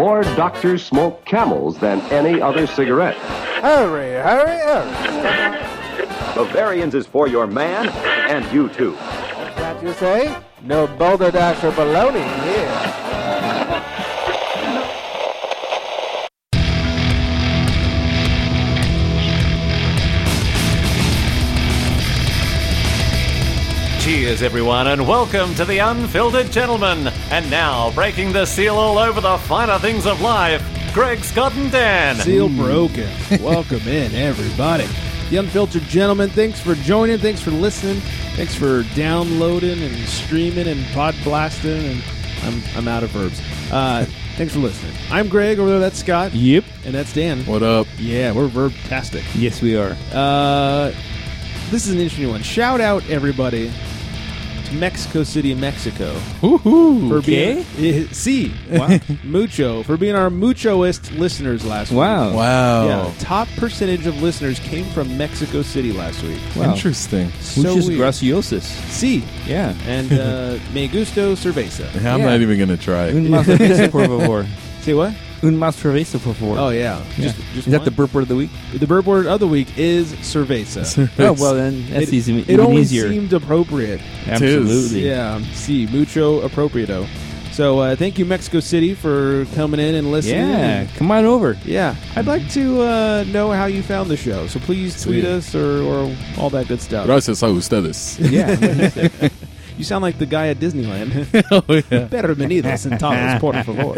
more doctors smoke camels than any other cigarette. Hurry, hurry, hurry. Bavarians is for your man and you too. That you say? No boulder dash or baloney here. Cheers, everyone, and welcome to The Unfiltered Gentleman. And now, breaking the seal all over the finer things of life, Greg Scott and Dan. Seal broken. Welcome in, everybody. The Unfiltered Gentleman, thanks for joining. Thanks for listening. Thanks for downloading and streaming and pod blasting. And I'm, I'm out of verbs. Uh, thanks for listening. I'm Greg. Over there, that's Scott. Yep. And that's Dan. What up? Yeah, we're verb-tastic. Yes, we are. Uh, this is an interesting one. Shout out, everybody, to Mexico City, Mexico. Woohoo! For being, sí, wow. mucho for being our muchoist listeners last week. Wow. Wow. Yeah, top percentage of listeners came from Mexico City last week. Wow. Interesting. So Muchos weird. graciosos. Sí, Yeah. and uh, me gusto cerveza. I'm Yeah. not even going to try. Un más cerveza, por favor. Say what? Un más cerveza, por favor. Oh yeah, Yeah. just just Is that the one? burp word of the week? the burp word of the week is cerveza. Oh, well, then that's it, easy, it only easier. seemed appropriate. Absolutely. Yeah, sí, mucho appropriado. So uh, thank you, Mexico City, for coming in and listening. Yeah. And- Come on over. Yeah, I'd like to uh, know how you found the show. So please tweet Sí. us or, or all that good stuff. Gracias a ustedes. Yeah. You sound like the guy at Disneyland. oh, yeah. Bienvenidos sentados, por favor.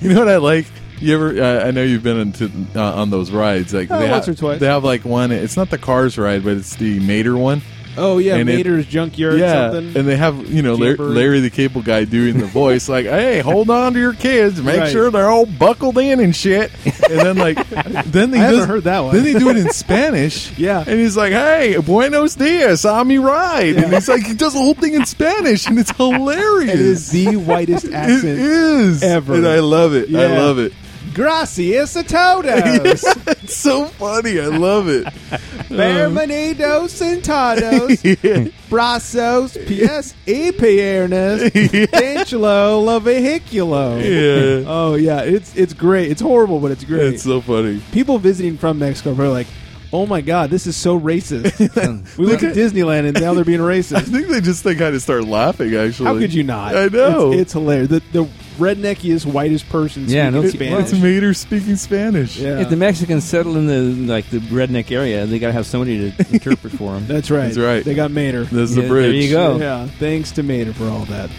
You know what I like? You ever? Uh, I know you've been into, uh, on those rides. Like Oh, they once have, or twice. They have like one. It's not the Cars ride, but it's the Mater one. Oh yeah, And it- Mater's Junkyard yeah, something. and they have you know Larry, Larry the Cable Guy doing the voice like, "Hey, hold on to your kids, make Right. sure they're all buckled in and shit." And then like, then they I haven't does- heard that one. Then they do it in Spanish. Yeah. and he's like, "Hey, buenos dias, I'm your ride," and he's like, he does the whole thing in Spanish, and it's hilarious. it is the whitest accent is ever. and I love it. I love it. Gracias a todos. It's so funny. I love it. Bienvenidos sentados. Brazos, pies y piernas. Dentro la vehiculo. Yeah, Oh yeah, it's it's great. It's horrible, but it's great. it's so funny. People visiting from Mexico are like, "Oh my god, this is so racist." we went to Disneyland and now they're being racist. I racist. think they just they kind of start laughing. Actually, How could you not? I know. It's, it's hilarious. The, the redneckiest, whitest person Yeah, speaking no, Spanish. It's Mater speaking Spanish. yeah. If the Mexicans settle in the like the redneck area, they got to have somebody to interpret for them. That's right. That's right. They got Mater. This is Yeah, the bridge. there you go. Yeah. Thanks to Mater for all that.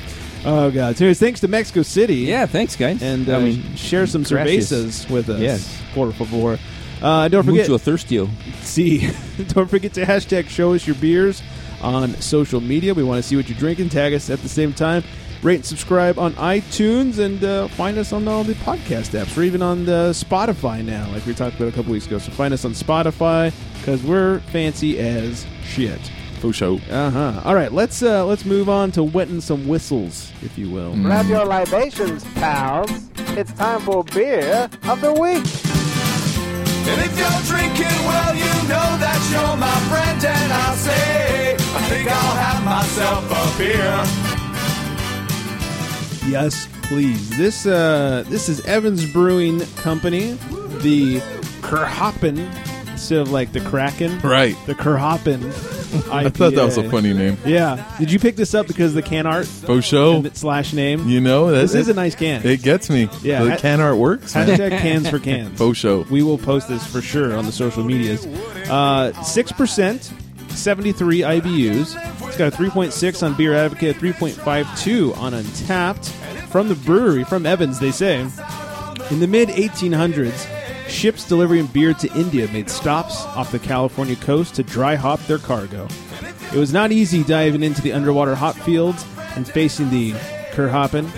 Oh god. So anyways, thanks to Mexico City. Yeah, thanks, guys. And uh, I mean, share some gracias. cervezas with us. Yes. Por favor. Uh, don't forget. mucho thirstio. See, don't forget to hashtag show us your beers on social media. We want to see what you're drinking. Tag us at the same time. Rate and subscribe on iTunes and uh, find us on all the podcast apps. We're even on the Spotify now, like we talked about a couple weeks ago. So find us on Spotify because we're fancy as shit. For sure. Uh huh. All right, let's uh, let's move on to wetting some whistles, if you will. Grab your libations, pals. It's time for beer of the week. And if you're drinking, well, you know that you're my friend, and I'll say, I think I'll have myself a beer. Yes, please. This uh, this is Evans Brewing Company, the Kerhoppen, instead of like the Kraken, Right. the Kerhoppen. I thought that was a funny name. Yeah. Did you pick this up because of the can art For and slash name? You know, this is a nice can. It gets me. Yeah. The can art works. man. Hashtag cans for cans. Faux show. We will post this for sure on the social medias. Uh, Six percent, seventy-three IBUs. It's got a three point six on Beer Advocate, three point five two on Untappd. From the brewery, from Evans, they say. In the mid 1800s, ships delivering beer to India made stops off the California coast to dry hop their cargo. It was not easy diving into the underwater hop fields and facing the Kerhoppen,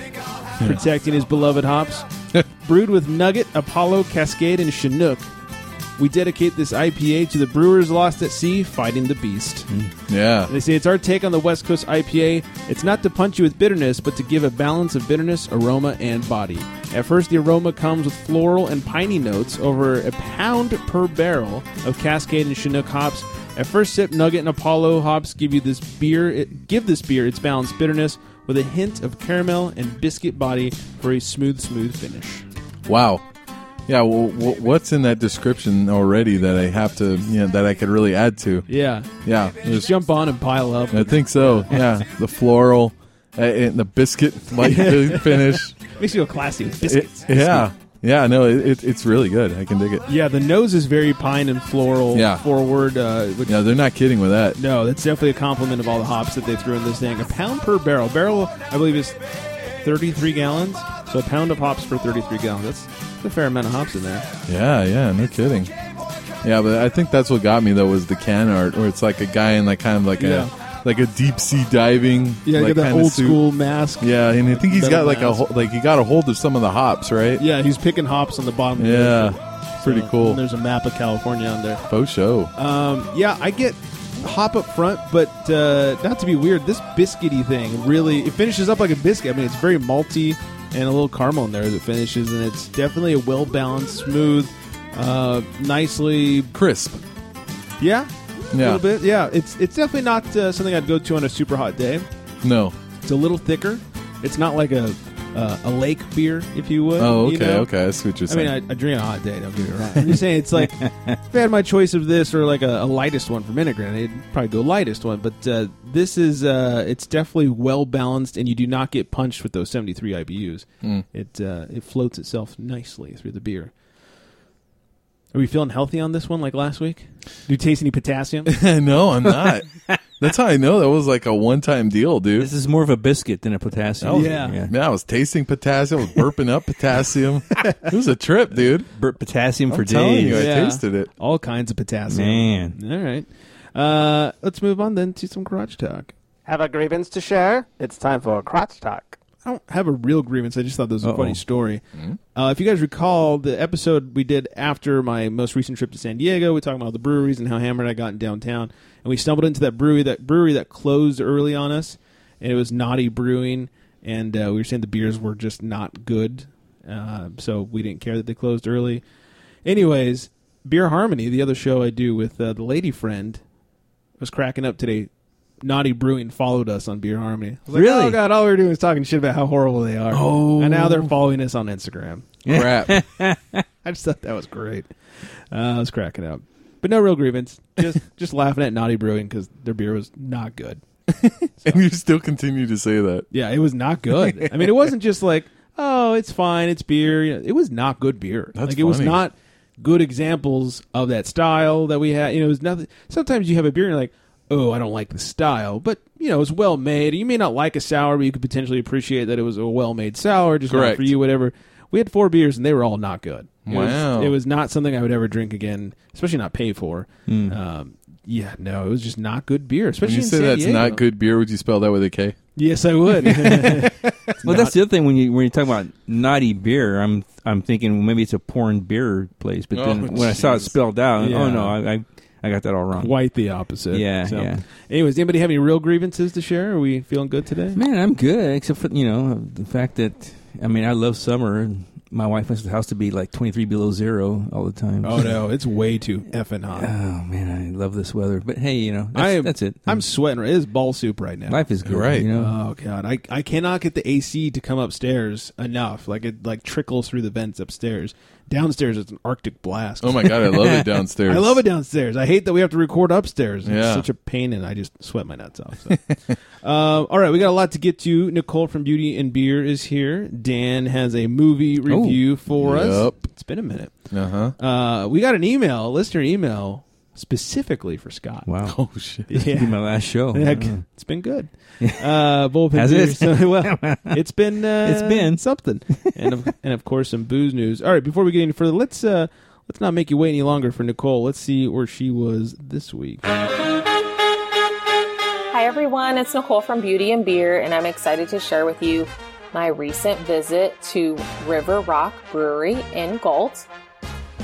protecting his beloved hops. Brewed with Nugget, Apollo, Cascade, and Chinook, we dedicate this IPA to the brewers lost at sea fighting the beast. Mm. Yeah. They say it's our take on the West Coast IPA. It's not to punch you with bitterness, but to give a balance of bitterness, aroma, and body. At first, the aroma comes with floral and piney notes over a pound per barrel of Cascade and Chinook hops. At first sip, Nugget and Apollo hops give you this beer. It, give this beer its balanced bitterness with a hint of caramel and biscuit body for a smooth, smooth finish. Wow. Yeah. Well, what's in that description already that I have to, you know, that I could really add to? Yeah. Yeah. Just jump on and pile up. I think so. Yeah. The floral uh, and the biscuit light finish. Makes you feel classy with It- biscuits. yeah. Yeah. No, it, it, it's really good. I can dig it. Yeah, the nose is very pine and floral Yeah. forward. Uh, which, Yeah. They're not kidding with that. No, that's definitely a compliment of all the hops that they threw in this thing. A pound per barrel. Barrel, I believe, is 33 gallons. So a pound of hops for 33 gallons. That's a fair amount of hops in there. Yeah, yeah, no kidding. Yeah, but I think that's what got me though was the can art, where it's like a guy in like kind of like Yeah. a like a deep sea diving, Yeah, like get that kinda old suit. school mask. Yeah, and I think he's got like a mask. ho- like he got a hold of some of the hops, right? Yeah, he's picking hops on the bottom. of the Yeah, pretty So, cool. and there's a map of California on there. Faux show. Um, yeah, I get hop up front, but uh, not to be weird, this biscuity thing really it finishes up like a biscuit. I mean, it's very malty and a little caramel in there as it finishes, and it's definitely a well balanced, smooth, uh, nicely Crisp. yeah, yeah, a little bit. Yeah, it's it's definitely not uh, something I'd go to on a super hot day. No. It's a little thicker. It's not like a uh, a lake beer, if you would. Oh, you okay, know? okay. I see what you're saying. I mean. I, I drink on a hot day. Don't get me wrong. I'm just saying, it's like if I had my choice of this or like a, a lightest one from Integrin, I'd probably go lightest one. But uh, this is uh, it's definitely well balanced, and you do not get punched with those 73 IBUs. Mm. It uh, it floats itself nicely through the beer. Are we feeling healthy on this one, like last week? Do you taste any potassium? no, I'm not. That's how I know that was like a one time deal, dude. This is more of a biscuit than a potassium. Oh, yeah. yeah. Man, I was tasting potassium, I was burping up potassium. it was a trip, dude. Bur- potassium for I'm telling days. you, I Yeah. tasted it. All kinds of potassium. Man. All right. Uh, let's move on then to some crotch talk. Have a grievance to share? It's time for crotch talk. I don't have a real grievance. I just thought this was a Uh-oh. funny story. Uh, if you guys recall the episode we did after my most recent trip to San Diego, we talked about the breweries and how hammered I got in downtown, and we stumbled into that brewery that brewery that closed early on us, and it was Naughty Brewing, and uh, we were saying the beers were just not good, uh, so we didn't care that they closed early. Anyways, Beer Harmony, the other show I do with uh, the lady friend, was cracking up today. Naughty Brewing followed us on Beer Harmony. I was like, Really? Oh god, all we were doing was talking shit about how horrible they are. Oh. and now they're following us on Instagram. Crap. I just thought that was great. Uh, I was cracking up, but no real grievance. Just just laughing at Naughty Brewing because their beer was not good. and you still continue to say that. Yeah, it was not good. I mean, it wasn't just like, oh, it's fine, it's beer. You know, It was not good beer. That's like it was funny. not good examples of that style that we had. You know, it was nothing. Sometimes you have a beer and you're like, oh, I don't like the style, but you know, it's well made. You may not like a sour, but you could potentially appreciate that it was a well made sour, just not Correct. for you, whatever. We had four beers and they were all not good. It was- Wow. it was not something I would ever drink again, especially not pay for. Um, yeah, no, it was just not good beer. When Especially you in say San that's Diego. not good beer, would you spell that with a K? Yes, I would. Well, that's the other thing when you when you talk about naughty beer, I'm I'm thinking well, maybe it's a porn beer place, but then Oh, when I saw it spelled out, Yeah. oh no, I, I I got that all wrong. Quite the opposite. Yeah, So, yeah. Anyways, anybody have any real grievances to share? Are we feeling good today? Man, I'm good, except for you know the fact that I mean I love summer. and My wife wants the house to be like 23 below zero all the time. Oh no, it's way too effing hot. Oh man, I love this weather. But hey, you know that's, I am- that's it. I'm sweating. It is ball soup right now. Life is good, Right. You know, Oh god, I I cannot get the AC to come upstairs enough. Like it like trickles through the vents upstairs. Downstairs it's an Arctic blast. Oh my god, I love it downstairs. I love it downstairs. I hate that we have to record upstairs. It's Yeah. such a pain, and I just sweat my nuts off. So. um, all right, we got a lot to get to. Nicole from Beauty and Beer is here. Dan has a movie review for us. Yup. It's been a minute. Uh huh. Uh, we got an email, a listener email, specifically for Scott. wow. Oh shit. Be my last show. Yeah, it's been good. Uh, bullpen Has beer, it? so- well, it's been uh, It's been. something, and of, and of course some booze news. All right, before we get any further, let's uh, let's not make you wait any longer for Nicole. Let's see where she was this week. Hi everyone, it's Nicole from Beauty and Beer, and I'm excited to share with you my recent visit to River Rock Brewery in Galt.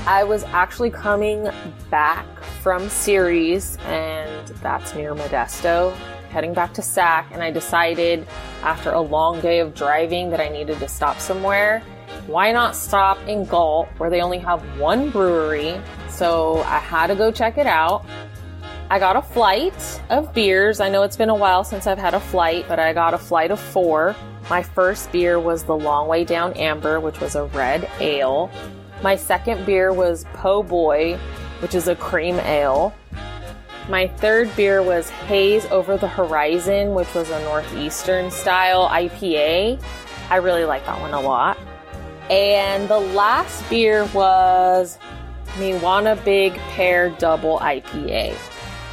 I was actually coming back from Ceres, and that's near Modesto, heading back to Sac, and I decided after a long day of driving that I needed to stop somewhere. Why not stop in Galt, where they only have one brewery? So I had to go check it out. I got a flight of beers. I know it's been a while since I've had a flight, but I got a flight of four. My first beer was the Long Way Down Amber, which was a red ale. My second beer was Po' Boy, which is a cream ale. My third beer was Haze Over the Horizon, which was a Northeastern style IPA. I really like that one a lot. And the last beer was Miwana Big Pear Double IPA.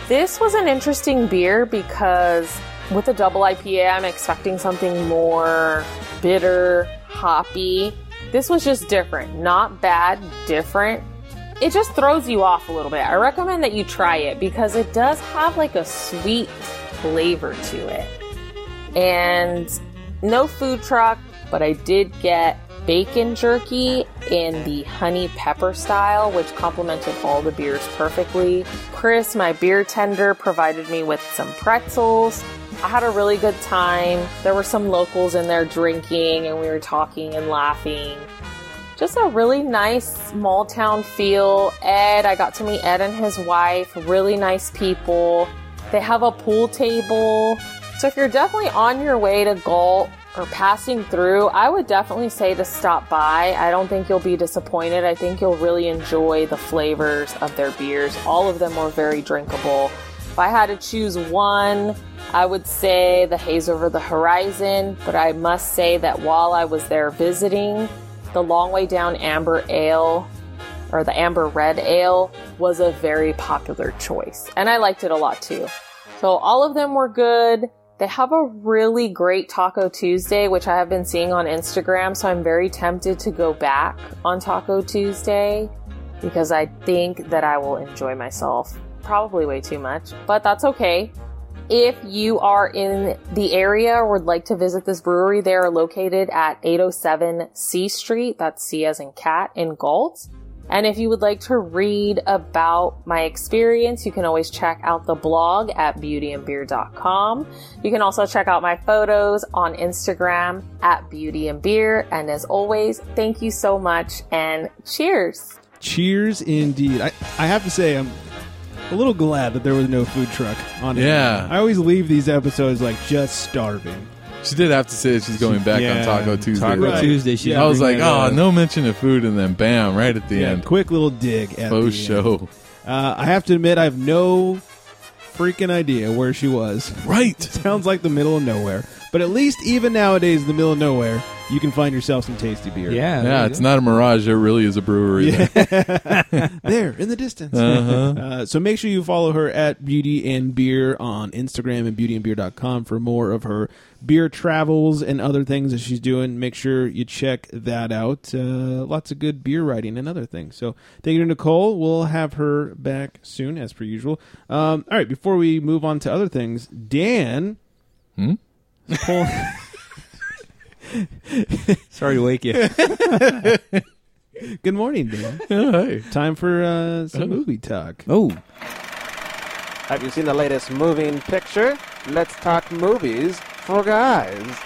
This was an interesting beer because with a double IPA, I'm expecting something more bitter, hoppy. This was just different. Not bad, different. It just throws you off a little bit. I recommend that you try it because it does have like a sweet flavor to it. And no food truck, but I did get bacon jerky in the honey pepper style, which complemented all the beers perfectly. Chris, my beer tender, provided me with some pretzels. I had a really good time. There were some locals in there drinking, and we were talking and laughing. Just a really nice small town feel. Ed, I got to meet Ed and his wife, really nice people. They have a pool table. So if you're definitely on your way to Galt or passing through, I would definitely say to stop by. I don't think you'll be disappointed. I think you'll really enjoy the flavors of their beers. All of them were very drinkable. If I had to choose one, I would say the Haze Over the Horizon, but I must say that while I was there visiting, the Long Way Down Amber Ale or the Amber Red Ale was a very popular choice, and I liked it a lot too. So all of them were good. They have a really great Taco Tuesday, which I have been seeing on Instagram, so I'm very tempted to go back on Taco Tuesday because I think that I will enjoy myself. Probably way too much, but that's okay. If you are in the area or would like to visit this brewery, they are located at 807 C Street, that's C as in cat, in Galt. And if you would like to read about my experience, you can always check out the blog at beautyandbeer.com. You can also check out my photos on Instagram at beautyandbeer. And as always, thank you so much and cheers. Cheers indeed. I, I have to say, I'm a little glad that there was no food truck on it. Yeah. I always leave these episodes like just starving. She did have to say that she's going back Yeah. on Taco Tuesday. Taco though. Tuesday. She I was like, oh, up. no mention of food, and then bam, right at the Yeah, end. quick little dig at Faux the end. show. Uh, I have to admit, I have no freaking idea where she was. Right. Sounds like the middle of nowhere. But at least even nowadays, the middle of nowhere, you can find yourself some tasty beer. Yeah, Yeah, it's go. not a mirage. It really is a brewery. there. there in the distance. Uh-huh. Uh, so make sure you follow her at Beauty and Beer on Instagram and beautyandbeer.com for more of her beer travels and other things that she's doing. Make sure you check that out. Uh, lots of good beer writing and other things. So thank you to Nicole. We'll have her back soon, as per usual. Um, all right, before we move on to other things, Dan. Hmm? Pull- Sorry to wake you. Good morning, Dan. Hey. Time for uh, some movie talk. oh, Have you seen the latest moving picture? Let's talk movies for guys.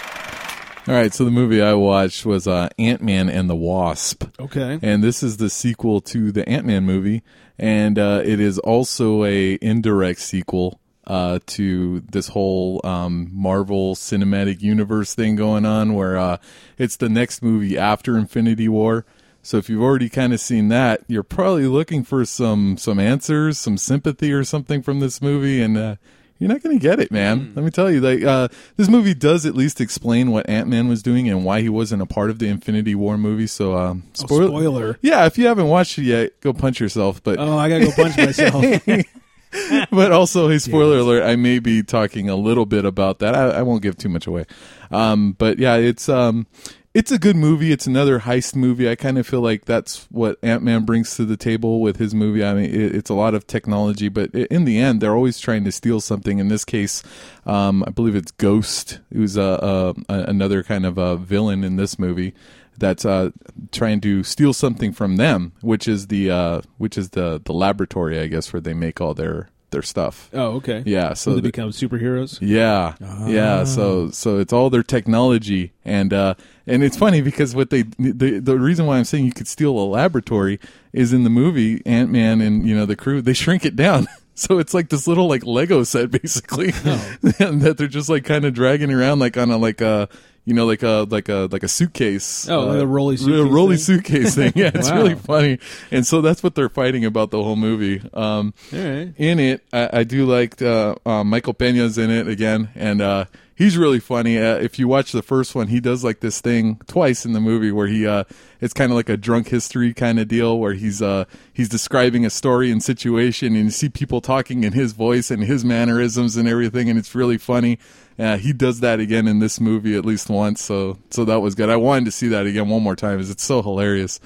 All right, so the movie I watched was uh, Ant Man and the Wasp. Okay. and this is the sequel to the Ant Man movie, and uh, it is also a indirect sequel uh, to this whole um, Marvel Cinematic Universe thing going on, where uh, it's the next movie after Infinity War. So if you've already kind of seen that, you're probably looking for some some answers, some sympathy or something from this movie, and uh, you're not going to get it, man. Let me tell you, like uh, this movie does at least explain what Ant Man was doing and why he wasn't a part of the Infinity War movie. So, um, spoil- spoiler. yeah, if you haven't watched it yet, go punch yourself. But Oh, I gotta go punch myself. but also, a spoiler alert, I may be talking a little bit about that. I, I won't give too much away. Um, but yeah, it's um, it's a good movie. It's another heist movie. I kind of feel like that's what Ant Man brings to the table with his movie. I mean, it, it's a lot of technology, but in the end, they're always trying to steal something. In this case, um, I believe it's Ghost, who's a, a, a another kind of a villain in this movie that's uh, trying to steal something from them, which is the uh, which is the the laboratory, I guess, where they make all their their stuff. Oh, okay. Yeah, So they the- become superheroes. yeah, yeah. So so it's all their technology, and uh, and it's funny because what they the the reason why I'm saying you could steal a laboratory is in the movie Ant Man and you know the crew they shrink it down. So it's like this little like Lego set basically that they're just like kind of dragging around like on a like a you know, like a like a like a suitcase. Oh, uh, like a rolly a suitcase rolly thing? suitcase thing. Yeah, it's Wow. really funny. And so that's what they're fighting about the whole movie. Um, right. in it, I, I do like uh, uh, Michael Pena's in it again, and uh, he's really funny. Uh, if you watch the first one, he does like this thing twice in the movie where he uh, it's kind of like a drunk history kind of deal where he's uh, he's describing a story and situation, and you see people talking in his voice and his mannerisms and everything, and it's really funny. Uh, he does that again in this movie at least once, so so that was good. I wanted to see that again one more time, because it's so hilarious.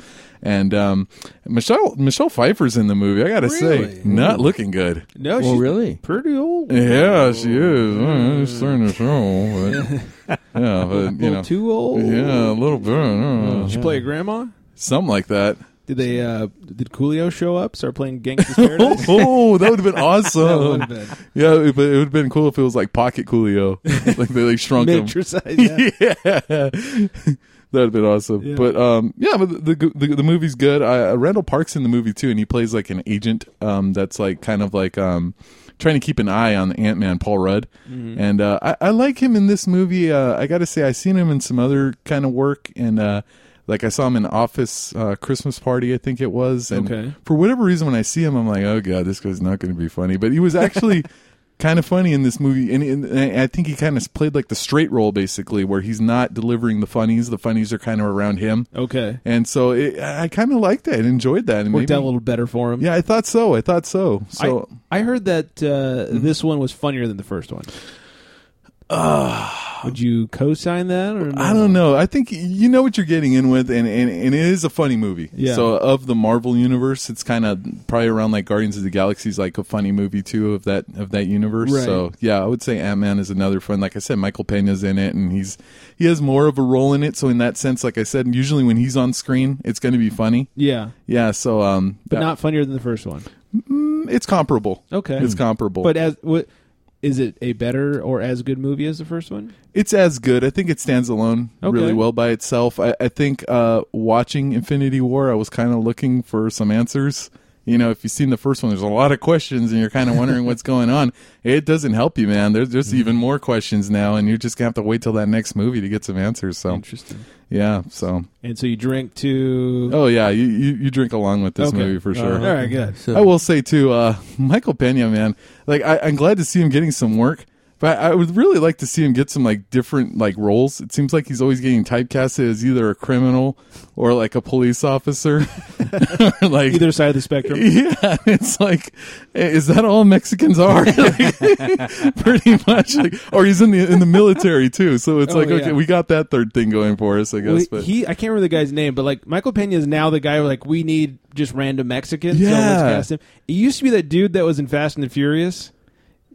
And um, Michelle Michelle Pfeiffer's in the movie. I gotta Really? say, not looking good. No, Well, she's really? pretty old. Yeah, she is. Uh, She's starting to show, but yeah, but a you little know, too old. yeah, a little bit, uh, Did she play a grandma? something like that. Did they? uh Did Coolio show up? Start playing Gangsta's Paradise? oh, that would have been awesome. would've been yeah, it- but it would have been cool if it was like Pocket Coolio, like they like shrunk him. miniature size. Yeah. yeah. That'd have been awesome. Yeah. But um, yeah, but the the, the, the movie's good. Uh, Randall Park's in the movie too, and he plays like an agent. Um, that's like kind of like um, trying to keep an eye on the Ant Man, Paul Rudd, and uh, I, I like him in this movie. Uh, I got to say, I seen him in some other kind of work, and uh, like I saw him in Office uh, Christmas Party, I think it was. And Okay. For whatever reason, when I see him, I'm like, oh god, this guy's not going to be funny. But he was actually. Kind of funny in this movie, and, and I think he kind of played like the straight role, basically, where he's not delivering the funnies. The funnies are kind of around him, Okay. and so it, I kind of liked that and enjoyed that. And Worked maybe- out a little better for him. Yeah, I thought so. I thought so. So I, I heard that uh, this one was funnier than the first one. Would you co-sign that or no? I don't know. I think you know what you're getting in with, and, and, and it is a funny movie. Yeah. So of the Marvel universe, it's kind of probably around like Guardians of the Galaxy is like a funny movie too of that of that universe. Right. So yeah, I would say Ant Man is another fun. Like I said, Michael Pena's in it, and he's he has more of a role in it. So in that sense, like I said, usually when he's on screen, it's going to be funny. Yeah, Yeah. So um, but that- not funnier than the first one. it's comparable. Okay. It's comparable. But as what is it a better or as good movie as the first one? It's as good. I think it stands alone Okay. really well by itself. I, I think uh, watching Infinity War, I was kind of looking for some answers. You know, if you've seen the first one, there's a lot of questions, and you're kind of wondering what's going on. It doesn't help you, man. There's there's even more questions now, and you're just gonna have to wait till that next movie to get some answers. So, Interesting. yeah. So, And so you drink to. oh yeah, you you, you drink along with this Okay. movie for sure. All right, good. So, I will say too, uh, Michael Pena, man. Like I, I'm glad to see him getting some work, but I would really like to see him get some like different like roles. It seems like he's always getting typecasted as either a criminal or like a police officer. Like Either side of the spectrum. yeah, it's like, is that all Mexicans are? Like, pretty much, like, or he's in the in the military too. So it's Oh, like, yeah. okay, we got that third thing going for us, I Well, guess. but he, I can't remember the guy's name, but like Michael Pena is now the guy. who, Like we need just random Mexicans. So let's Yeah. cast him. It used to be that dude that was in Fast and the Furious.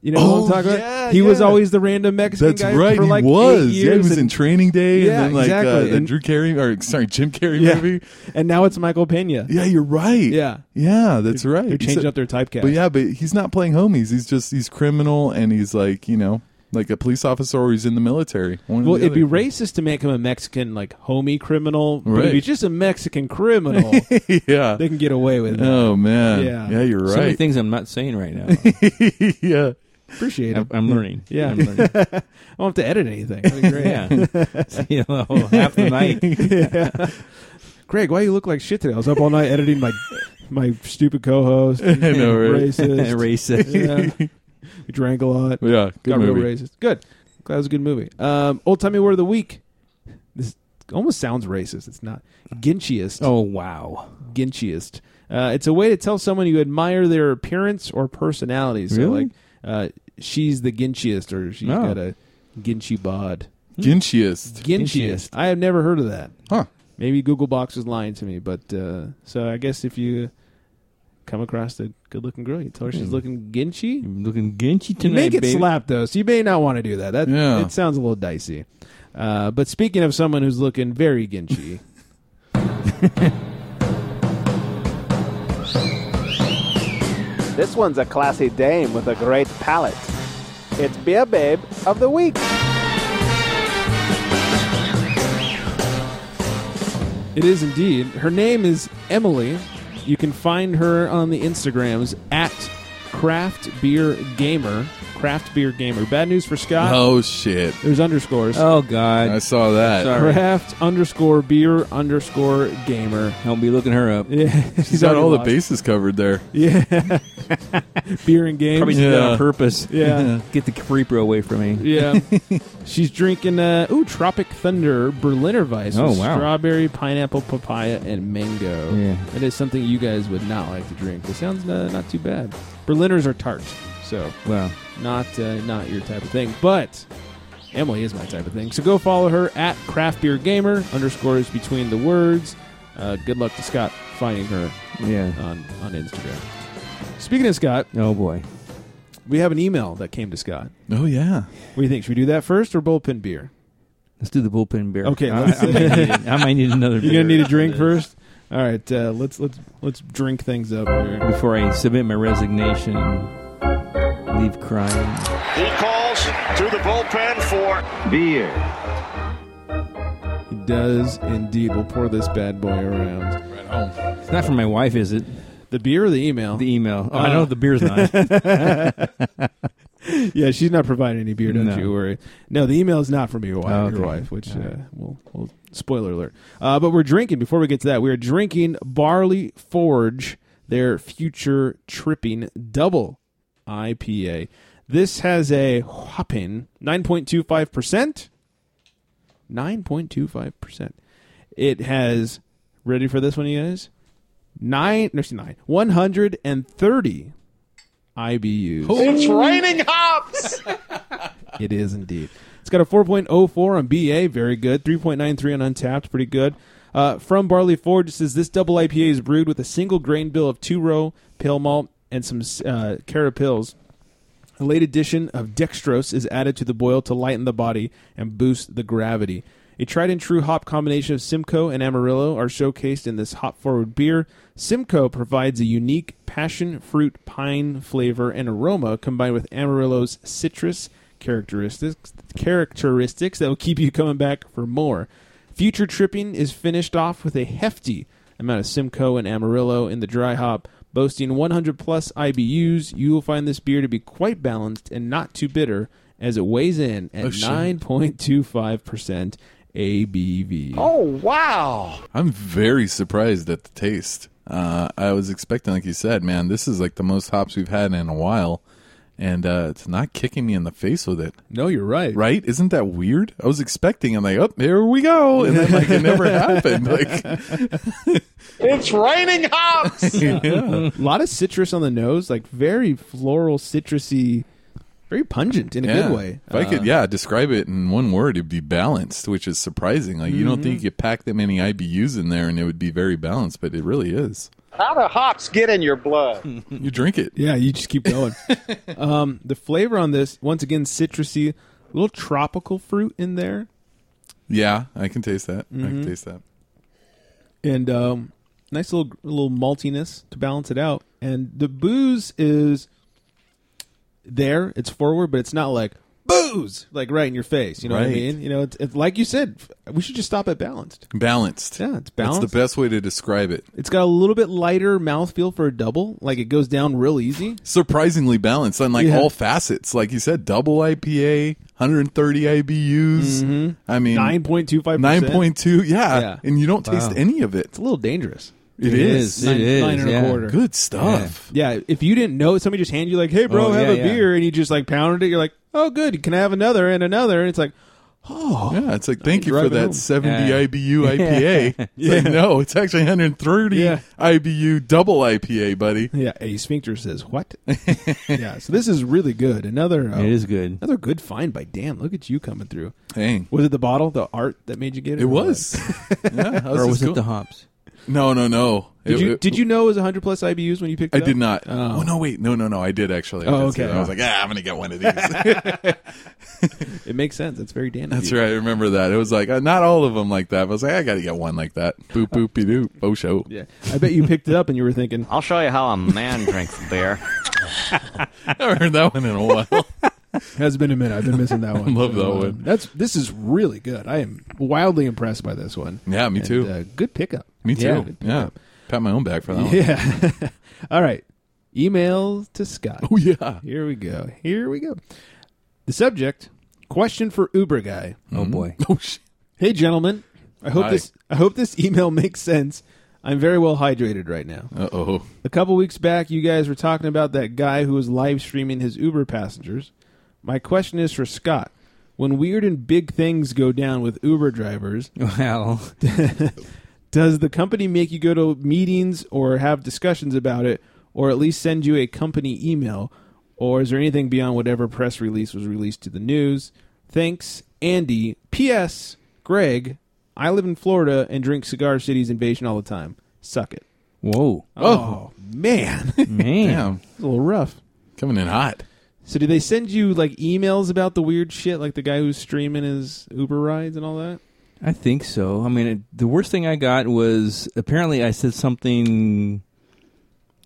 You know Oh, what I'm talking yeah, about? He was always the random Mexican That's guy right. for like he was. eight yeah, he was and, in Training Day, Yeah, and then like exactly. uh, the And- Drew Carey or sorry, Jim Carrey Yeah. movie. and now it's Michael Pena. Yeah, you're right. Yeah. yeah, that's right. They're changing So- up their typecast. But yeah, but he's not playing homies. He's just he's criminal, and he's like you know like a police officer, or he's in the military. One Well, the it'd be racist to make him a Mexican, like homie criminal. But Right. if he's just a Mexican criminal, yeah. they can get away with it. Oh man. Yeah. Yeah, you're right. so many things I'm not saying right now. yeah. Appreciate it. I'm learning. Yeah. I'm learning. I won't have to edit anything. That'd be great. Yeah. you know, half the night. yeah. Greg, why you look like shit today? I was up all night editing my my stupid co-host. I know, right? Racist. Racist. Yeah. We drank a lot. Yeah. Good Got movie. real racist. Good. Glad it was a good movie. Um, old timey word of the week. This almost sounds racist. It's not. Ginchiest. Oh wow. Ginchiest. Uh, it's a way to tell someone you admire their appearance or personality. So, Really? like, uh, she's the Ginchiest, or she's Oh. got a Ginchi bod. Ginchiest. Ginchiest. I have never heard of that. Huh. Maybe Google Box is lying to me, but uh, so I guess if you come across a good-looking girl, you tell her she's Hmm. looking Ginchi. You're looking ginchy tonight, make it baby. slap though, so you may not want to do that. That Yeah. it sounds a little dicey. Uh, but speaking of someone who's looking very Ginchi, This one's a classy dame with a great palate. It's Beer Babe of the Week. it is indeed. Her name is Emily. You can find her on the Instagrams at Craft Beer Gamer. Craft Beer Gamer. Bad news for Scott. Oh shit! There's underscores. Oh God! I saw that. Sorry. Craft underscore beer underscore gamer. I'll be looking her up. Yeah, She's got all the bases covered there. Yeah, beer and games. Probably did that on purpose. Yeah. Get the Creeper away from me. Yeah, she's drinking uh, ooh Tropic Thunder Berliner Weisse. Oh, with wow. Strawberry, pineapple, papaya, and mango. Yeah. it is something you guys would not like to drink. It sounds uh, not too bad. Berliners are tart, so Wow. not uh, not your type of thing. But Emily is my type of thing. So go follow her at Craft Beer Gamer. Underscores between the words. Uh, good luck to Scott finding her Yeah. on on Instagram. Speaking of Scott, Oh boy. we have an email that came to Scott. Oh yeah. What do you think? Should we do that first or bullpen beer? Let's do the bullpen beer. Okay, I, I, might, need, I might need another. You're gonna need a drink first. All right, uh, let's let's let's drink things up here. before I submit my resignation. Leave crying. He calls to the bullpen for Beer. He does indeed. We'll pour this bad boy around. Right home. It's not for my wife, is it? The beer or the email? The email. Oh, Uh. I know the beer's not. yeah, she's not providing any beer. Don't No. you worry. No, the email is not from your wife. Oh, Your wife, which All uh, right. we'll, we'll spoiler alert. Uh, but we're drinking. Before we get to that, we are drinking Barley Forge, their future tripping double IPA. This has a whopping nine point two five percent. Nine point two five percent. It has ready for this one, you guys. Nine, no, excuse me, nine, one hundred and thirty IBUs. It's raining hops. It is indeed. It's got a 4.04 on BA, very good. 3.93 on Untappd, pretty good. Uh, from Barley Forge, it says this double IPA is brewed with a single grain bill of two row pale malt and some uh, carapils. A late addition of dextrose is added to the boil to lighten the body and boost the gravity. A tried and true hop combination of Simcoe and Amarillo are showcased in this hop forward beer. Simcoe provides a unique passion fruit pine flavor and aroma combined with Amarillo's citrus characteristics characteristics that will keep you coming back for more. Future Tripping is finished off with a hefty amount of Simcoe and Amarillo in the dry hop, boasting 100 plus IBUs. You will find this beer to be quite balanced and not too bitter, as it weighs in at Oh, 9.25% ABV. Oh wow! I'm very surprised at the taste. Uh, I was expecting, like you said, man, this is like the most hops we've had in a while, and uh, it's not kicking me in the face with it. No, you're right. Right? Isn't that weird? I was expecting, I'm like, oh, here we go, and then like it never happened. Like, It's raining hops. yeah. A lot of citrus on the nose, like very floral, citrusy, very pungent in a Yeah. good way. If I could, Uh, yeah, describe it in one word, it'd be balanced, which is surprising. Like you don't Mm-hmm. think you could pack that many IBUs in there and it would be very balanced, but it really is. How do hops get in your blood? You drink it. Yeah, you just keep going. um, the flavor on this, once again, citrusy, a little tropical fruit in there, Yeah, I can taste that. I Mm-hmm. can taste that. and um, nice little little maltiness to balance it out. And the booze is there; it's forward, but it's not like booze, like right in your face. You know what I Right. mean? You know, it's, it's like you said, we should just stop at balanced. Balanced. Yeah, it's That's balanced. the best way to describe it. It's got a little bit lighter mouthfeel for a double, like it goes down real easy. Surprisingly balanced on like Yeah. all facets. Like you said, double IPA, 130 IBUs. Mm-hmm. I mean, Nine point two five. nine point two. Yeah. Yeah. and you don't taste any of it. It's a little dangerous. It It is. is. Nine, It is, nine and yeah. a quarter. Good stuff. Yeah, if you didn't know, somebody just hand you like, "Hey, bro, Oh, have yeah, a yeah. beer," and you just like pounded it. You're like, "Oh, good, Can I have another and another." And it's like, "Oh, Yeah, it's like thank you for that home. 70 Yeah. IBU IPA. It's like, no, it's actually 130 Yeah. IBU double IPA, buddy. yeah." A sphincter says, "What?" yeah, so this is really good. Another, uh, It is good. another good find by Dan. Look at you coming through. Dang. Was it the bottle, the art that made you get it? It or was. yeah, I Or was just it the hops? No, no, no. Did It- you it- did you know it was 100 plus IBUs when you picked it up? I up? did not. Oh. Oh. no, wait, no, no, no. I did actually. I Oh, okay. I was like, ah, I'm gonna get one of these. It makes sense. It's very Dan. That's right. I remember that. It was like uh, not all of them like that. But I was like, I got to get one like that. Boop boopy doop. Oh show. Yeah, I bet you picked it up and you were thinking, I'll show you how a man drinks beer. I haven't heard that one in a while. Has been a minute. I've been missing that one. Love that uh, one. That's this is really good. I am wildly impressed by this one. Yeah, me And, too. uh, good pickup. Me too. Yeah, Yeah. Pat my own back for that one. Yeah. All right. Email to Scott. Oh yeah. Here we go. Here we go. The subject: question for Uber guy. Oh boy. Oh shit. Hey, gentlemen. I hope Hi. this. I hope this email makes sense. I'm very well hydrated right now. Uh oh. A couple weeks back, you guys were talking about that guy who was live streaming his Uber passengers. My question is for Scott. When weird and big things go down with Uber drivers, Well, does the company make you go to meetings or have discussions about it, or at least send you a company email? Or is there anything beyond whatever press release was released to the news? Thanks, Andy. P.S. Greg, I live in Florida and drink Cigar City's Invasion all the time. Suck it. whoa, Oh, oh man. man. Damn. a little rough. Coming in hot. So, do they send you like emails about the weird shit, like the guy who's streaming his Uber rides and all that? I think so. I mean, it, the worst thing I got was apparently I said something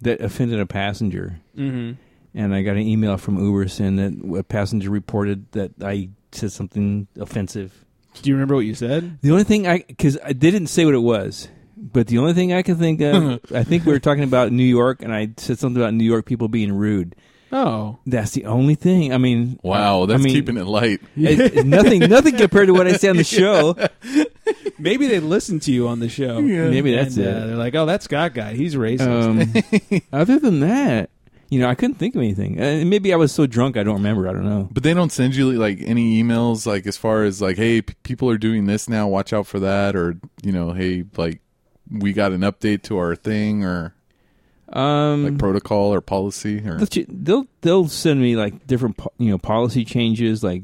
that offended a passenger, Mm-hmm. and I got an email from Uber saying that a passenger reported that I said something offensive. Do you remember what you said? The only thing I because I didn't say what it was, but the only thing I can think of, I think we were talking about New York, and I said something about New York people being rude. Oh, That's the only thing. I mean, Wow, I that's mean, keeping it light. it- it- nothing, nothing compared to what I say on the show. maybe they listen to you on the show. Maybe that's and, it. uh, they're like, "Oh, that Scott guy, he's racist." Um, other than that, you know, I couldn't think of anything. Uh, maybe I was so drunk I don't remember. I don't know. But they don't send you like any emails like as far as like, hey, p- people are doing this now, watch out for that, or you know, hey, like we got an update to our thing or Um, like protocol or policy or they'll they'll they'll send me like different you know policy changes. Like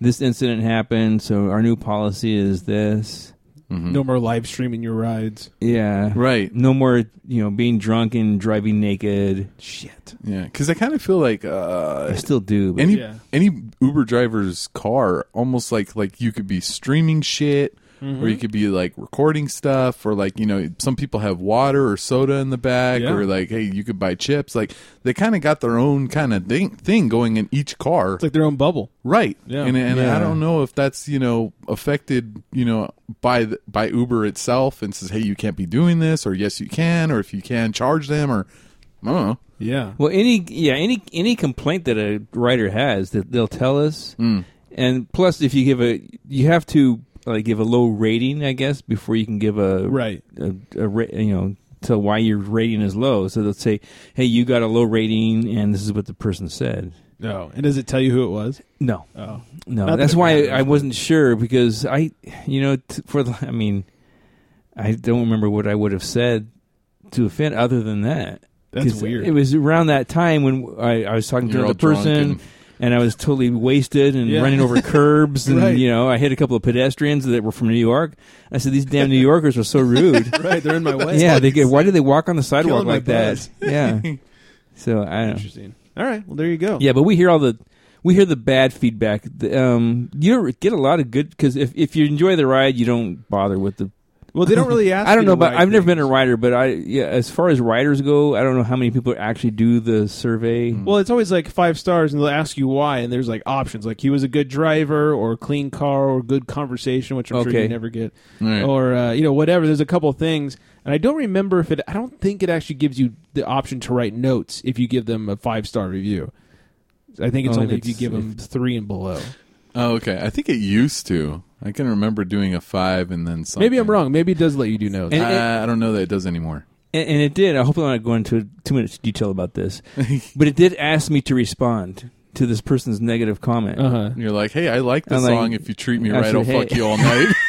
this incident happened, so our new policy is this. no more live streaming your rides. Yeah, right. No more you know being drunk and driving naked. Shit. Yeah, because I kind of feel like uh, I still do. But any Yeah. any Uber driver's car almost like like you could be streaming shit or you could be like recording stuff or like you know some people have water or soda in the back Yeah. or like hey you could buy chips like they kind of got their own kind of thing, thing going in each car It's like their own bubble. right Yeah. and and Yeah. I don't know if that's you know affected you know by the, by Uber itself and says hey you can't be doing this or yes you can or if you can charge them or I don't know Yeah. Well, any yeah, any any complaint that a writer has that they'll tell us, Mm. and plus if you give a, you have to like give a low rating, I guess, before you can give a Right. a, a ra- you know to why your rating is low. So they'll say, hey, you got a low rating, and this is what the person said. No. And does it tell you who it was? No, Oh. no, Not that's it why matters, I, I wasn't sure because I, you know, t- for the, I mean, I don't remember what I would have said to offend other than that. That's 'Cause weird. It was around that time when I, I was talking to You're all another person, drunk and, I was totally wasted and Yeah. running over curbs, and Right. you know, I hit a couple of pedestrians that were from New York. I said, "These damn New Yorkers are so rude." right. They're in my way. yeah, they get. Why do they walk on the sidewalk like that? Yeah. So I don't. know. Interesting. All right. Well, there you go. Yeah, but we hear all the we hear the bad feedback. The, Um, you get a lot of good because if if you enjoy the ride, you don't bother with the. Well, they don't really ask. I don't know, but I've never been a things. rider. But I yeah, as far as riders go, I don't know how many people actually do the survey. Well, it's always like five stars, and they'll ask you why, and there's like options, like he was a good driver, or clean car, or good conversation, which I'm sure you never get, Right. or uh, you know whatever. There's a couple of things, and I don't remember if it. I don't think it actually gives you the option to write notes if you give them a five star review. I think it's Oh, if only if you give them if- three and below. Oh, okay. I think it used to. I can remember doing a five and then something. Maybe I'm wrong. Maybe it does let you do notes. And- Uh, I don't know that it does anymore. And, and it did. I hope I'm not going into too much detail about this, but it did ask me to respond to this person's negative comment. uh huh. You're like, hey, I like the I'm like- song. If you treat me I right, said, I'll hey. fuck you all night.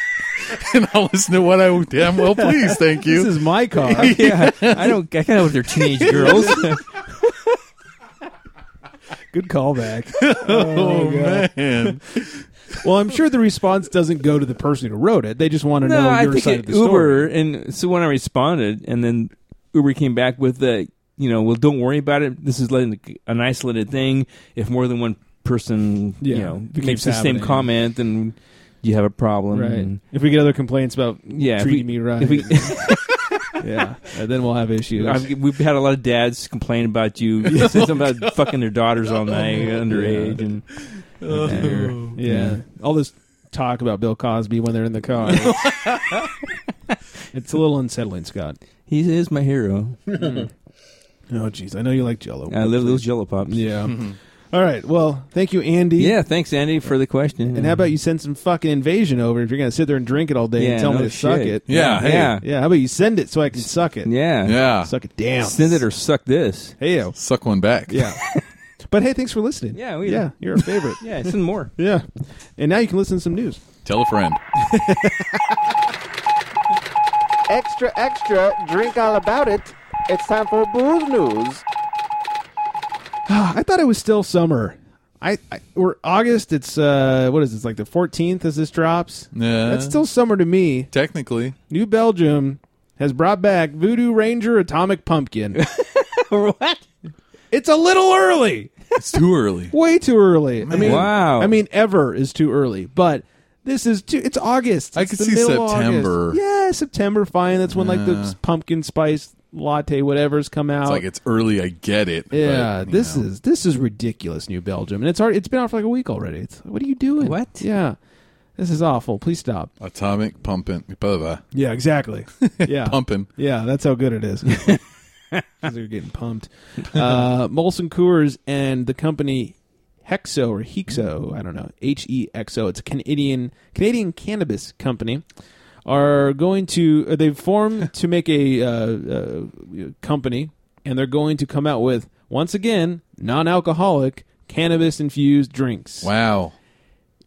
and I'll listen to what I damn well please. Thank you. This you. is my car. yeah, I don't. I kind of with their teenage girls. Good callback. oh God. man. Well, I'm sure the response doesn't go to the person who wrote it. They just want to no, know I your think side it, of the Uber, story. and so when I responded, and then Uber came back with the, you know, well, don't worry about it. This is like an isolated thing. If more than one person, you know, makes the same comment, then you have a problem. Right. And, If we get other complaints about yeah, treating we- me right, we, yeah, and then we'll have issues. I've, we've had a lot of dads complain about you, oh, something about fucking their daughters all night, underage, and and- yeah. all this talk about Bill Cosby when they're in the car. it's a little unsettling, Scott. he is my hero. Hmm. Oh, jeez, I know you like Jello. I love those Jello pops. Yeah. All right. Well, thank you, Andy. Yeah, thanks, Andy, for the question. And how about you send some fucking invasion over if you're going to sit there and drink it all day Yeah, and tell no me to suck shit. it? Yeah, hey. yeah, Yeah. How about you send it so I can suck it? yeah, Yeah. Suck it down. Send it or suck this. Hey, yo. Suck one back. Yeah. but hey, thanks for listening. Yeah, we- yeah, you're a favorite. Yeah, send more. yeah. And now you can listen to some news. Tell a friend. Extra, extra, drink all about it. It's time for booze news. I thought it was still summer. I, I we're August. It's uh, what is this like the 14th as this drops? Yeah. That's still summer to me. Technically. New Belgium has brought back Voodoo Ranger Atomic Pumpkin. what? it's a little early. It's too early. Way too early. I mean, Wow. I mean, ever is too early. But this is too. It's August. I It's could the see middle of September. August. Yeah, September. Fine. That's when like the Yeah. pumpkin spice latte, whatever's come out. It's like it's early. I get it. yeah, but, you this know. is this is ridiculous, New Belgium, and it's already it's been out for like a week already. It's, what are you doing? What? Yeah, this is awful. Please stop. atomic pumping. Blah, blah. Yeah, exactly. Yeah, Pumping. Yeah, that's how good it is. 'Cause They're getting pumped. Uh, Molson Coors and the company Hexo or Hexo, I don't know, H E X O. It's a Canadian Canadian cannabis company. Are going to uh, they've formed to make a uh, uh, company, and they're going to come out with once again non-alcoholic cannabis infused drinks Wow.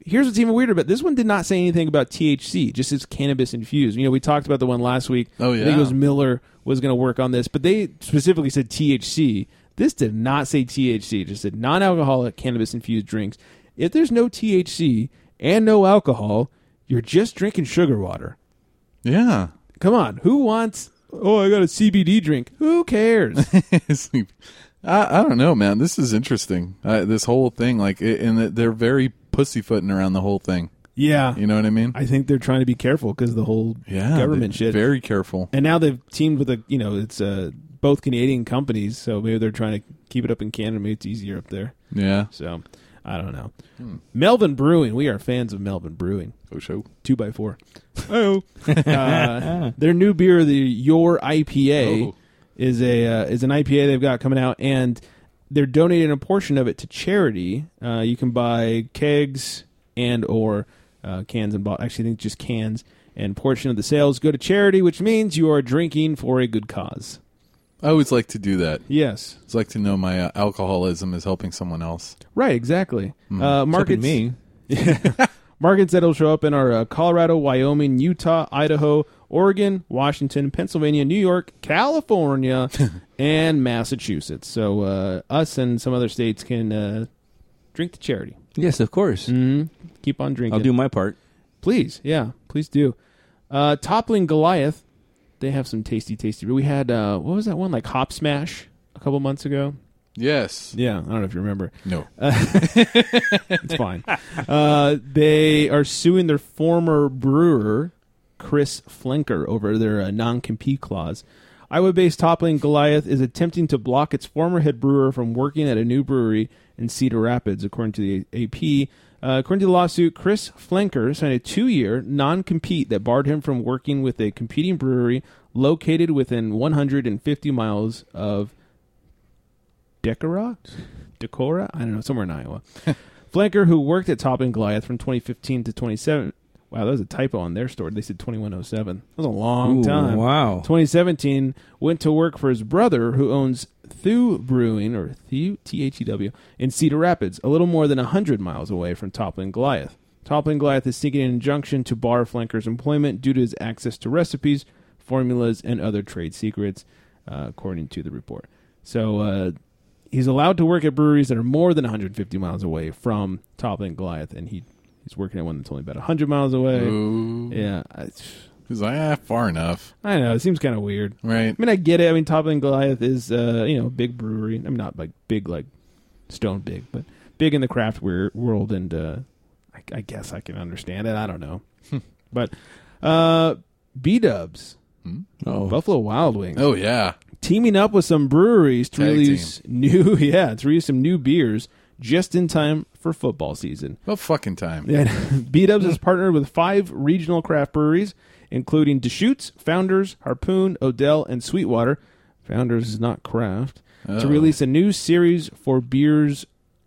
Here's what's even weirder but this one did not say anything about THC, just it's cannabis infused. You know, we talked about the one last week. Oh, I think yeah. it was Miller was going to work on this, but they specifically said THC. This did not say THC, it just said non-alcoholic cannabis infused drinks. If there's no THC and no alcohol, you're just drinking sugar water. Yeah. Come on, who wants Oh, I got a CBD drink. Who cares? I, I don't know, man. This is interesting. Uh, this whole thing, like, it, and they're very pussyfooting around the whole thing. yeah. You know what I mean? I think they're trying to be careful because the whole yeah. government shit. Very careful. And now they've teamed with a, you know, it's uh, both Canadian companies, so maybe they're trying to keep it up in Canada. Maybe it's easier up there. Yeah. So I don't know. Melvin Brewing, we are fans of Melvin Brewing. Oh, show. Two by four. Oh, uh, their new beer, the Your IPA, Oh. is a uh, is an IPA they've got coming out, and they're donating a portion of it to charity. Uh, you can buy kegs and or uh, cans and bottles. Actually, I think just cans. And portion of the sales go to charity, which means you are drinking for a good cause. I always like to do that. Yes, It's like to know my uh, alcoholism is helping someone else. right, exactly. Hmm. Uh, markets me. Markets that'll show up in are uh, Colorado, Wyoming, Utah, Idaho, Oregon, Washington, Pennsylvania, New York, California, and Massachusetts. So uh, us and some other states can uh, drink to charity. Yes, of course. hmm Keep on drinking. I'll do my part. Please, yeah, please do. Uh, Toppling Goliath, they have some tasty, tasty. We had uh, what was that one like Hop Smash a couple months ago? Yes. Yeah, I don't know if you remember. No. It's fine. uh, they are suing their former brewer, Chris Flenker, over their uh, non compete clause. Iowa based Toppling Goliath is attempting to block its former head brewer from working at a new brewery in Cedar Rapids, according to the AP. Uh, according to the lawsuit, Chris Flenker signed a two year non compete that barred him from working with a competing brewery located within 150 miles of Decorah? Decorah? I don't know, somewhere in Iowa. Flanker, who worked at Toppling Goliath from 2015 to 27. Wow, that was a typo on their story. They said 2107. That was a long Ooh, time. wow. 2017 went to work for his brother, who owns Thew Brewing or Thew T H E W in Cedar Rapids, a little more than hundred miles away from Toppling Goliath. Toppling Goliath is seeking an injunction to bar Flanker's employment due to his access to recipes, formulas, and other trade secrets, uh, according to the report. So uh, he's allowed to work at breweries that are more than 150 miles away from Toppling Goliath, and he he's working at one that's only about 100 miles away. Ooh. Yeah, I, He's like, ah, far enough. I know it seems kind of weird. Right. I mean, I get it. I mean, Toppling Goliath is uh, you know a big brewery. I'm not like big like Stone Big, but big in the craft weir- world, and uh, I, I guess I can understand it. I don't know, but uh, B Dubs, Oh. Buffalo Wild Wings, Oh, yeah. Teaming up with some breweries to Tag release new yeah to release some new beers just in time for football season. About fucking time. Yeah, B Dubs has partnered with five regional craft breweries, including Deschutes, Founders, Harpoon, Odell, and Sweetwater. Founders is not craft. to release a new series for beers,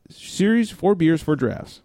series for beers for drafts.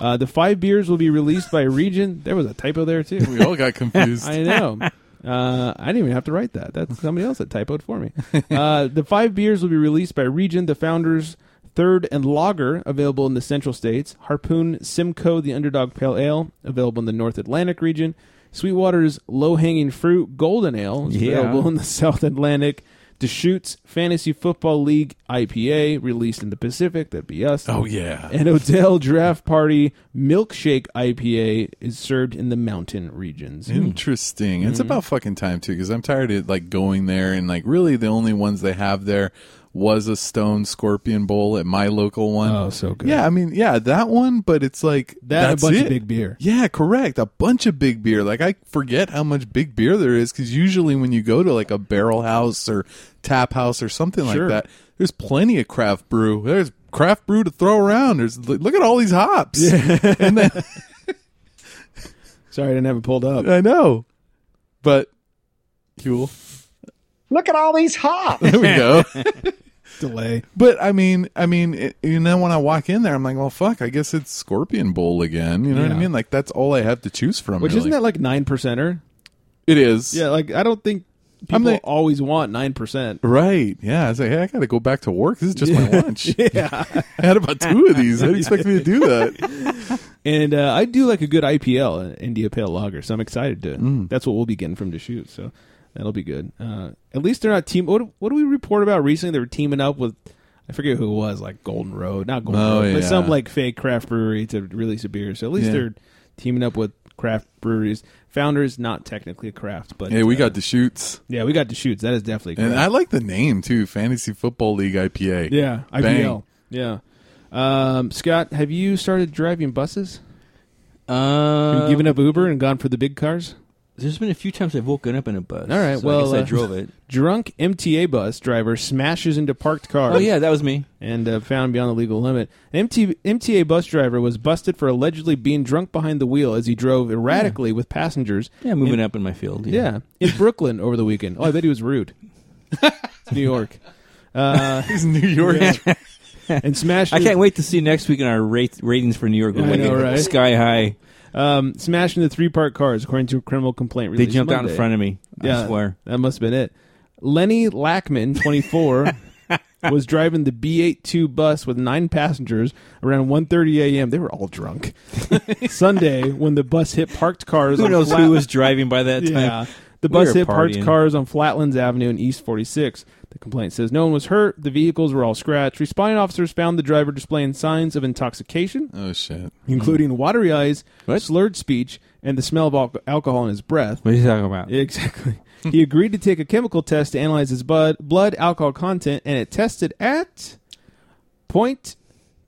Uh, the five beers will be released by region. There was a typo there too. We all got confused. I know. Uh, I didn't even have to write that. That's somebody else that typoed for me. Uh, the five beers will be released by region. The founders Third and Lager, available in the Central States. Harpoon Simcoe, the Underdog Pale Ale, available in the North Atlantic region. Sweetwater's Low Hanging Fruit Golden Ale, is Yeah. available in the South Atlantic. Deschutes Fantasy Football League IPA, released in the Pacific. That'd be us. Oh, yeah. And Odell Draft Party Milkshake IPA is served in the mountain regions. Interesting. It's Mhm. about fucking time too, because I'm tired of like going there and like really the only ones they have there was a Stone Scorpion Bowl at my local one. Oh, so good. Yeah, I mean, yeah, that one, but it's like That and a that's bunch of big beer. Yeah, correct. A bunch of big beer. Like I forget how much big beer there is because usually when you go to like a barrel house or tap house or something Sure. like that, there's plenty of craft brew. There's craft brew to throw around. There's look at all these hops. and then Sorry, I didn't have it pulled up. I know, but cool. Look at all these hops. There we go. Delay. But I mean, I mean, it, you know, when I walk in there, I'm like, well, fuck. I guess it's Scorpion Bowl again. You know what I Yeah. mean? Like that's all I have to choose from. Which really. isn't that like nine percenter? It is. Yeah, like I don't think people I'm the- always want nine percent. Right. Yeah. I was like, hey, I got to go back to work. This is just my lunch. Yeah. I had about two of these. How do you expect me to do that? And uh, I do like a good IPL, uh, India Pale Lager, so I'm excited to. Mm. That's what we'll be getting from Deschutes, so that'll be good. Uh, at least they're not team. What, what do we report about recently? They were teaming up with. I forget who it was, like Golden Road, not Golden Oh, Road, but yeah. some like fake craft brewery to release a beer. So at least Yeah. they're teaming up with craft breweries. Founders, not technically a craft, but Hey, we uh, got Deschutes. yeah, we got Deschutes. That is definitely And. I like the name too, Fantasy Football League IPA. Yeah, IPL. Bang. Yeah. Um, Scott, have you started driving buses? Uh, Have you given up Uber and gone for the big cars? There's been a few times I've woken up in a bus. All right. so well, I guess I uh, drove it. Drunk MTA bus driver smashes into parked cars. Oh yeah, that was me. and uh, found beyond the legal limit. An MT, MTA bus driver was busted for allegedly being drunk behind the wheel as he drove erratically with passengers. Yeah, moving in, up in my field. Yeah, in Brooklyn over the weekend. Oh, I bet he was rude. New York. Uh, He's New York. yeah. and smashed. I can't wait to see next week in our rate, ratings for New York. I know, right? Sky high. Um, smashed into three parked cars, according to a criminal complaint. They released jumped out in front of me. Yeah, I swear. that must have been it. Lenny Lackman, 24, was driving the B82 bus with nine passengers around 1:30 a.m. They were all drunk. Sunday, when the bus hit parked cars. Who on knows flat- who was driving by that time? Yeah, the We bus were hit parked partying. cars on Flatlands Avenue and East 46. The complaint says no one was hurt. The vehicles were all scratched. Responding officers found the driver displaying signs of intoxication, Oh shit. including hmm. watery eyes, What? slurred speech, and the smell of al- alcohol in his breath. What are you talking about? Exactly. he agreed to take a chemical test to analyze his blood, blood alcohol content, and it tested at point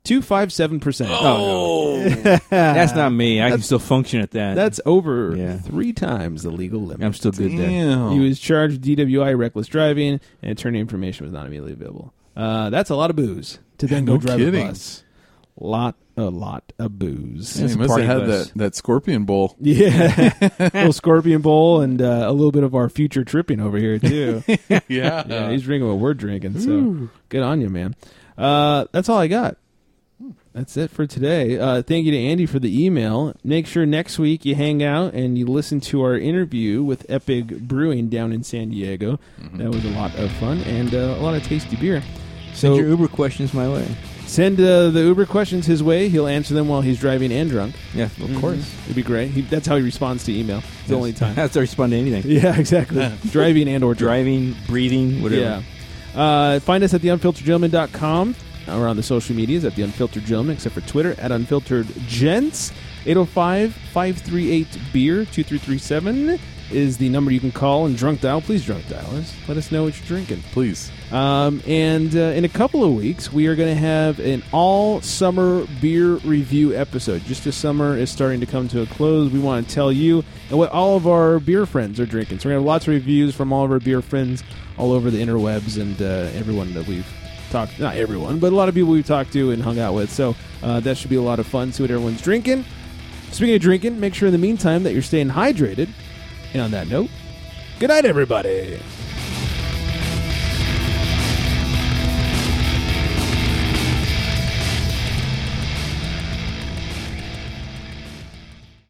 two five seven percent. Oh, That's not me. I can still function at that. That's over Yeah. three times the legal limit. I'm still good there. Damn. He was charged with DWI, reckless driving, and attorney information was not immediately available. Uh, that's a lot of booze to then go no drive kidding. a bus. Lot, a lot of booze. Yeah, he a must have had bus. that, that Scorpion Bowl. Yeah, little Scorpion Bowl and uh, a little bit of our future tripping over here too. yeah. yeah, he's drinking what we're drinking. So good on you, man. Uh, that's all I got. That's it for today. Uh, thank you to Andy for the email. Make sure next week you hang out and you listen to our interview with Epic Brewing down in San Diego. That was a lot of fun and uh, a lot of tasty beer. Send your Uber questions my way. send uh, the Uber questions his way. He'll answer them while he's driving and drunk. Yeah, of Mhm. course. It'd be great. He, that's how he responds to email. It's the only time. That's to respond to anything. yeah, exactly. driving and or drunk. Driving, breathing, whatever. Yeah. Uh, find us at theunfilteredgentleman.com or on the social medias at the Unfiltered Gentleman, except for Twitter at Unfiltered Gents. 805 538 Beer 2337 is the number you can call and drunk dial. Please drunk dial us. Let us know what you're drinking. Please. Um, and uh, in a couple of weeks, we are going to have an all summer beer review episode. Just as summer is starting to come to a close, we want to tell you and what all of our beer friends are drinking. So we're going to have lots of reviews from all of our beer friends all over the interwebs and uh, everyone that we've talked not everyone, but a lot of people we've talked to and hung out with. So uh, that should be a lot of fun. See what everyone's drinking. Speaking of drinking, make sure in the meantime that you're staying hydrated. And on that note, good night, everybody.